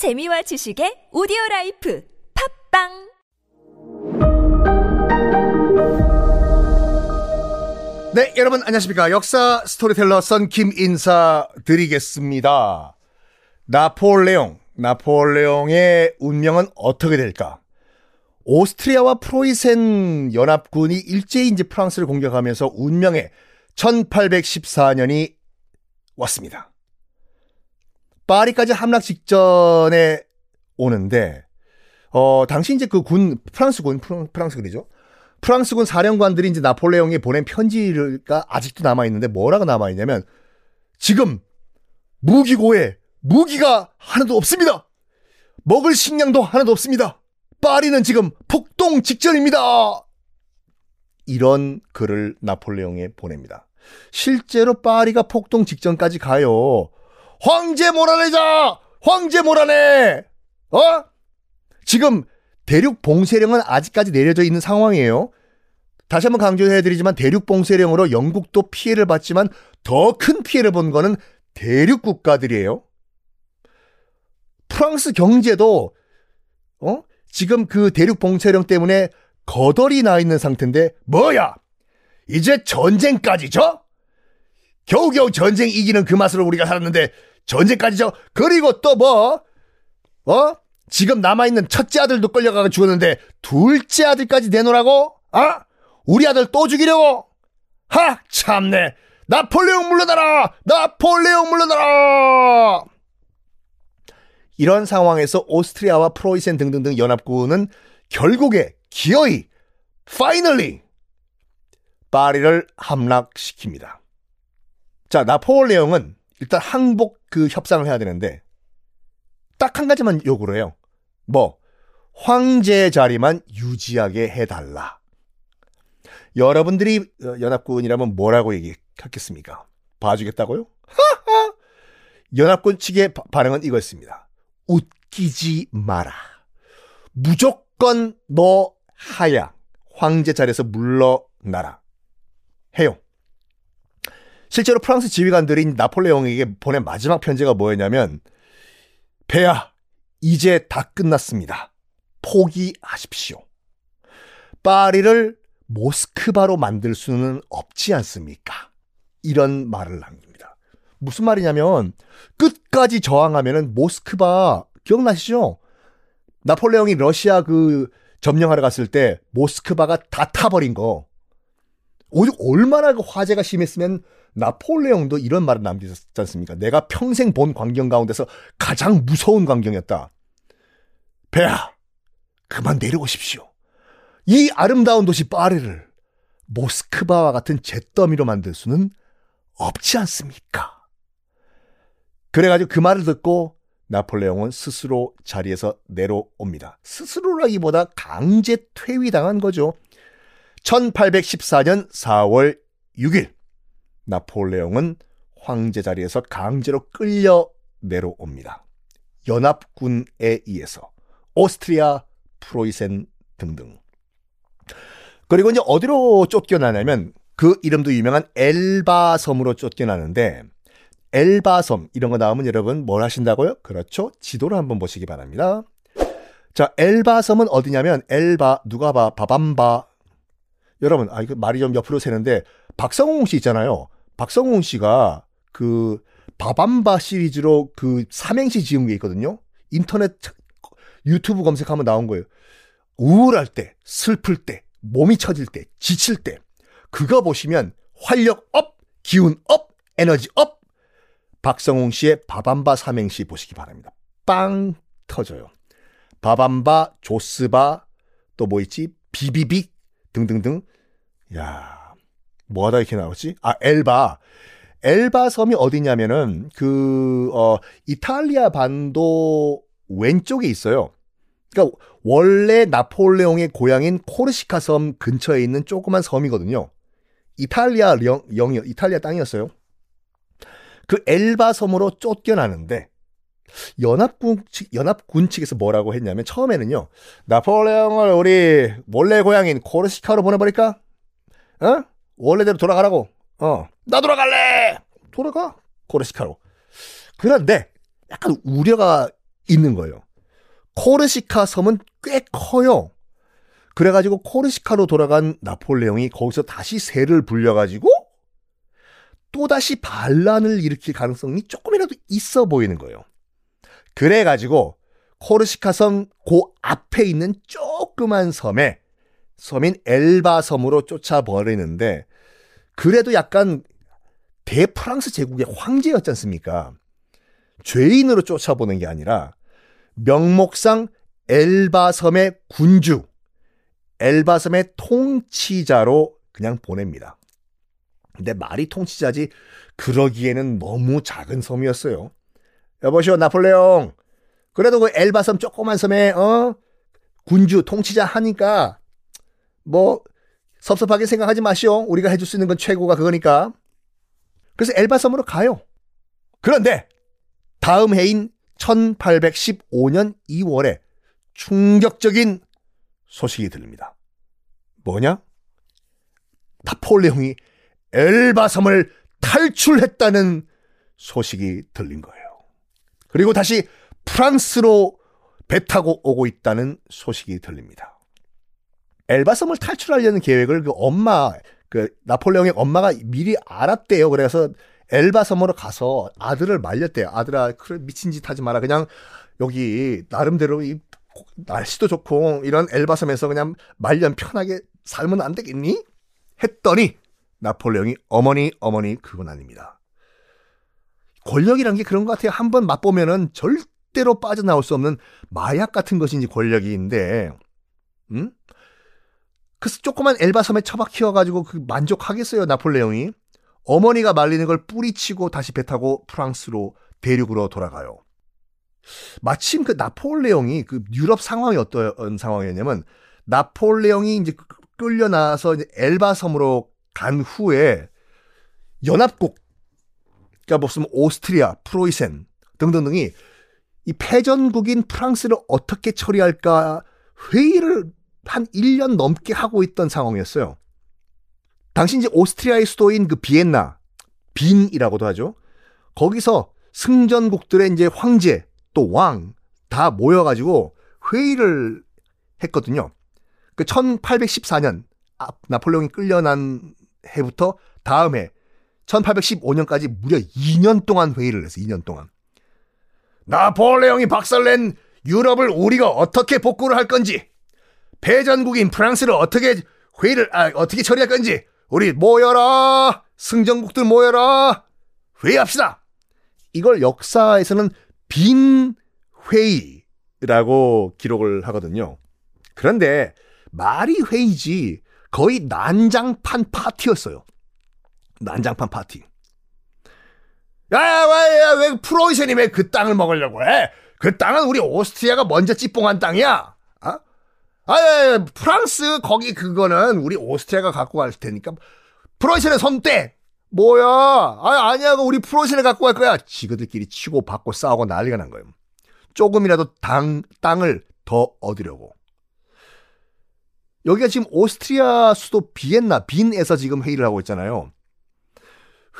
재미와 지식의 오디오 라이프 팟빵 네, 여러분 안녕하십니까. 역사 스토리텔러 썬킴 인사 드리겠습니다. 나폴레옹, 나폴레옹의 운명은 어떻게 될까? 오스트리아와 프로이센 연합군이 일제히 이제 프랑스를 공격하면서 운명의 1814년이 왔습니다. 파리까지 함락 직전에 오는데, 어, 당시 이제 그 군, 프랑스군, 프랑스군이죠. 프랑스군 사령관들이 이제 나폴레옹에 보낸 편지가 아직도 남아 있는데 뭐라고 남아 있냐면, 지금 무기고에 무기가 하나도 없습니다! 먹을 식량도 하나도 없습니다! 파리는 지금 폭동 직전입니다! 이런 글을 나폴레옹에 보냅니다. 실제로 파리가 폭동 직전까지 가요. 황제 몰아내자! 황제 몰아내! 어? 지금 대륙 봉쇄령은 아직까지 내려져 있는 상황이에요. 다시 한번 강조해드리지만 대륙 봉쇄령으로 영국도 피해를 받지만 더 큰 피해를 본 거는 대륙 국가들이에요. 프랑스 경제도 어? 지금 그 대륙 봉쇄령 때문에 거덜이 나 있는 상태인데 뭐야? 이제 전쟁까지 죠? 겨우겨우 전쟁 이기는 그 맛으로 우리가 살았는데 전쟁까지죠? 그리고 또 뭐? 어? 지금 남아있는 첫째 아들도 끌려가가 죽었는데 둘째 아들까지 내놓으라고? 아? 우리 아들 또 죽이려고? 하! 참네! 나폴레옹 물러나라! 나폴레옹 물러나라! 이런 상황에서 오스트리아와 프로이센 등등등 연합군은 결국에 기어이 파이널리 파리를 함락시킵니다. 자, 나폴레옹은 일단 항복 그 협상을 해야 되는데 딱 한 가지만 요구를 해요. 뭐 황제 자리만 유지하게 해달라. 여러분들이 연합군이라면 뭐라고 얘기하겠습니까? 봐주겠다고요? 연합군 측의 반응은 이거였습니다. 웃기지 마라. 무조건 너 하야 황제 자리에서 물러나라. 해요. 실제로 프랑스 지휘관들이 나폴레옹에게 보낸 마지막 편지가 뭐였냐면 배야 이제 다 끝났습니다. 포기하십시오. 파리를 모스크바로 만들 수는 없지 않습니까? 이런 말을 남깁니다. 무슨 말이냐면 끝까지 저항하면은 모스크바 기억나시죠? 나폴레옹이 러시아 그 점령하러 갔을 때 모스크바가 다 타버린 거. 얼마나 그 화제가 심했으면 나폴레옹도 이런 말을 남기셨지 않습니까? 내가 평생 본 광경 가운데서 가장 무서운 광경이었다. 배야, 그만 내려오십시오. 이 아름다운 도시 파리를 모스크바와 같은 잿더미로 만들 수는 없지 않습니까? 그래가지고 그 말을 듣고 나폴레옹은 스스로 자리에서 내려옵니다. 스스로라기보다 강제 퇴위당한 거죠. 1814년 4월 6일 나폴레옹은 황제 자리에서 강제로 끌려 내려옵니다. 연합군에 의해서 오스트리아, 프로이센 등등. 그리고 이제 어디로 쫓겨나냐면 그 이름도 유명한 엘바 섬으로 쫓겨나는데 엘바 섬 이런 거 나오면 여러분 뭘 하신다고요? 그렇죠. 지도를 한번 보시기 바랍니다. 자, 엘바 섬은 어디냐면 엘바 누가 봐 바밤바 여러분 아 이거 말이 좀 옆으로 새는데 박성웅 씨 있잖아요. 박성웅 씨가 그 바밤바 시리즈로 그 삼행시 지은 게 있거든요. 인터넷 유튜브 검색하면 나온 거예요. 우울할 때, 슬플 때, 몸이 처질 때, 지칠 때, 그거 보시면 활력 up, 기운 up, 에너지 up. 박성웅 씨의 바밤바 삼행시 보시기 바랍니다. 빵 터져요. 바밤바, 조스바, 또 뭐 있지? 비비빅 등등등. 야, 뭐 하다 이렇게 나오지? 아, 엘바. 엘바 섬이 어디냐면은 그 어, 이탈리아 반도 왼쪽에 있어요. 그러니까 원래 나폴레옹의 고향인 코르시카 섬 근처에 있는 조그만 섬이거든요. 이탈리아 영, 영 이탈리아 땅이었어요. 그 엘바 섬으로 쫓겨나는데 연합군 측 연합군 측에서 뭐라고 했냐면 처음에는요. 나폴레옹을 우리 원래 고향인 코르시카로 보내버릴까? 어? 원래대로 돌아가라고. 어. 나 돌아갈래. 돌아가. 코르시카로. 그런데 약간 우려가 있는 거예요. 코르시카 섬은 꽤 커요. 그래가지고 코르시카로 돌아간 나폴레옹이 거기서 다시 새를 불려가지고 또다시 반란을 일으킬 가능성이 조금이라도 있어 보이는 거예요. 그래가지고 코르시카 섬 그 앞에 있는 조그만 섬에 섬인 엘바 섬으로 쫓아버리는데 그래도 약간 대프랑스 제국의 황제였지 않습니까? 죄인으로 쫓아보는 게 아니라 명목상 엘바 섬의 군주, 엘바 섬의 통치자로 그냥 보냅니다. 근데 말이 통치자지 그러기에는 너무 작은 섬이었어요. 여보시오 나폴레옹 그래도 그 엘바 섬 조그만 섬에 어 군주 통치자 하니까 뭐 섭섭하게 생각하지 마시오. 우리가 해줄 수 있는 건 최고가 그거니까. 그래서 엘바 섬으로 가요. 그런데 다음 해인 1815년 2월에 충격적인 소식이 들립니다. 뭐냐? 나폴레옹이 엘바섬을 탈출했다는 소식이 들린 거예요. 그리고 다시 프랑스로 배 타고 오고 있다는 소식이 들립니다. 엘바섬을 탈출하려는 계획을 그 엄마, 그 나폴레옹의 엄마가 미리 알았대요. 그래서 엘바섬으로 가서 아들을 말렸대요. 아들아, 미친 짓 하지 마라. 그냥 여기 나름대로 이 날씨도 좋고 이런 엘바섬에서 그냥 말년 편하게 살면 안 되겠니? 했더니 나폴레옹이 어머니 어머니 그건 아닙니다. 권력이란 게 그런 것 같아요. 한번 맛보면은 절대로 빠져나올 수 없는 마약 같은 것인지 권력인데, 음? 그 조그만 엘바섬에 처박혀가지고 그 만족하겠어요 나폴레옹이? 어머니가 말리는 걸 뿌리치고 다시 배 타고 프랑스로 대륙으로 돌아가요. 마침 그 나폴레옹이 그 유럽 상황이 어떤 상황이었냐면 나폴레옹이 이제 끌려 나서 이제 엘바 섬으로 간 후에 연합국 그러니까 무슨 오스트리아, 프로이센 등등등이 이 패전국인 프랑스를 어떻게 처리할까 회의를 한 1년 넘게 하고 있던 상황이었어요. 당시 이제 오스트리아의 수도인 그 비엔나, 빈이라고도 하죠. 거기서 승전국들의 이제 황제, 또 왕 다 모여가지고 회의를 했거든요. 그 1814년 나폴레옹이 끌려난 해부터 다음 해 1815년까지 무려 2년 동안 회의를 했어요. 2년 동안. 나폴레옹이 박살낸 유럽을 우리가 어떻게 복구를 할 건지, 패전국인 프랑스를 어떻게 회의를 아, 어떻게 처리할 건지 우리 모여라 승전국들 모여라 회의합시다. 이걸 역사에서는 빈 회의라고 기록을 하거든요. 그런데 말이 회의지 거의 난장판 파티였어요. 난장판 파티. 야, 왜, 야, 왜 프로이센이 왜 그 땅을 먹으려고 해? 그 땅은 우리 오스트리아가 먼저 찌뽕한 땅이야. 아? 아, 프랑스 거기 그거는 우리 오스트리아가 갖고 갈 테니까 프로이센의 손대 뭐야? 아, 아니야. 우리 프로이센을 갖고 갈 거야. 지그들끼리 치고 받고 싸우고 난리가 난 거예요. 조금이라도 당, 땅을 더 얻으려고. 여기가 지금 오스트리아 수도 비엔나, 빈에서 지금 회의를 하고 있잖아요.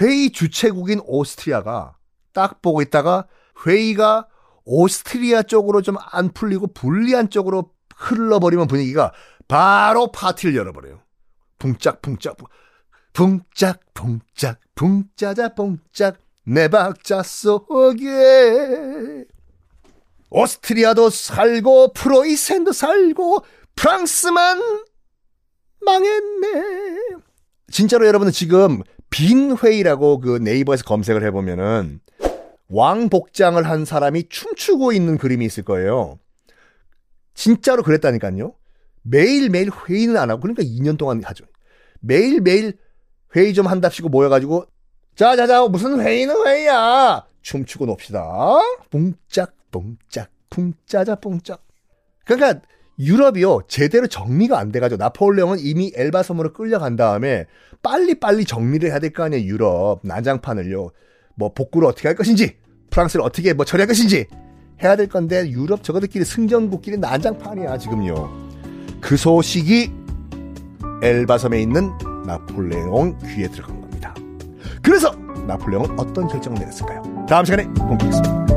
회의 주최국인 오스트리아가 딱 보고 있다가 회의가 오스트리아 쪽으로 좀 안 풀리고 불리한 쪽으로 흘러버리면 분위기가 바로 파티를 열어버려요. 붕짝붕짝 붕짝 붕짝 붕짜자 붕짝 내 박자 속에 오스트리아도 살고 프로이센도 살고 프랑스만 망했네. 진짜로 여러분은 지금 빈 회의라고 그 네이버에서 검색을 해보면은 왕 복장을 한 사람이 춤추고 있는 그림이 있을 거예요. 진짜로 그랬다니까요. 매일매일 회의는 안 하고 그러니까 2년 동안 하죠. 매일매일 회의 좀 한답시고 모여가지고 자자자 무슨 회의는 회의야. 춤추고 놉시다. 뽕짝 뽕짝 풍짜자 뽕짝. 그러니까 유럽이요. 제대로 정리가 안 돼가지고 나폴레옹은 이미 엘바 섬으로 끌려간 다음에 빨리 빨리 정리를 해야 될 거 아니에요 유럽. 난장판을요. 뭐 복구를 어떻게 할 것인지 프랑스를 어떻게 뭐 처리할 것인지 해야 될 건데 유럽 저거들끼리 승전국끼리 난장판이야 지금요. 그 소식이 엘바 섬에 있는 나폴레옹 귀에 들어간 겁니다. 그래서 나폴레옹은 어떤 결정을 내렸을까요? 다음 시간에 공개하겠습니다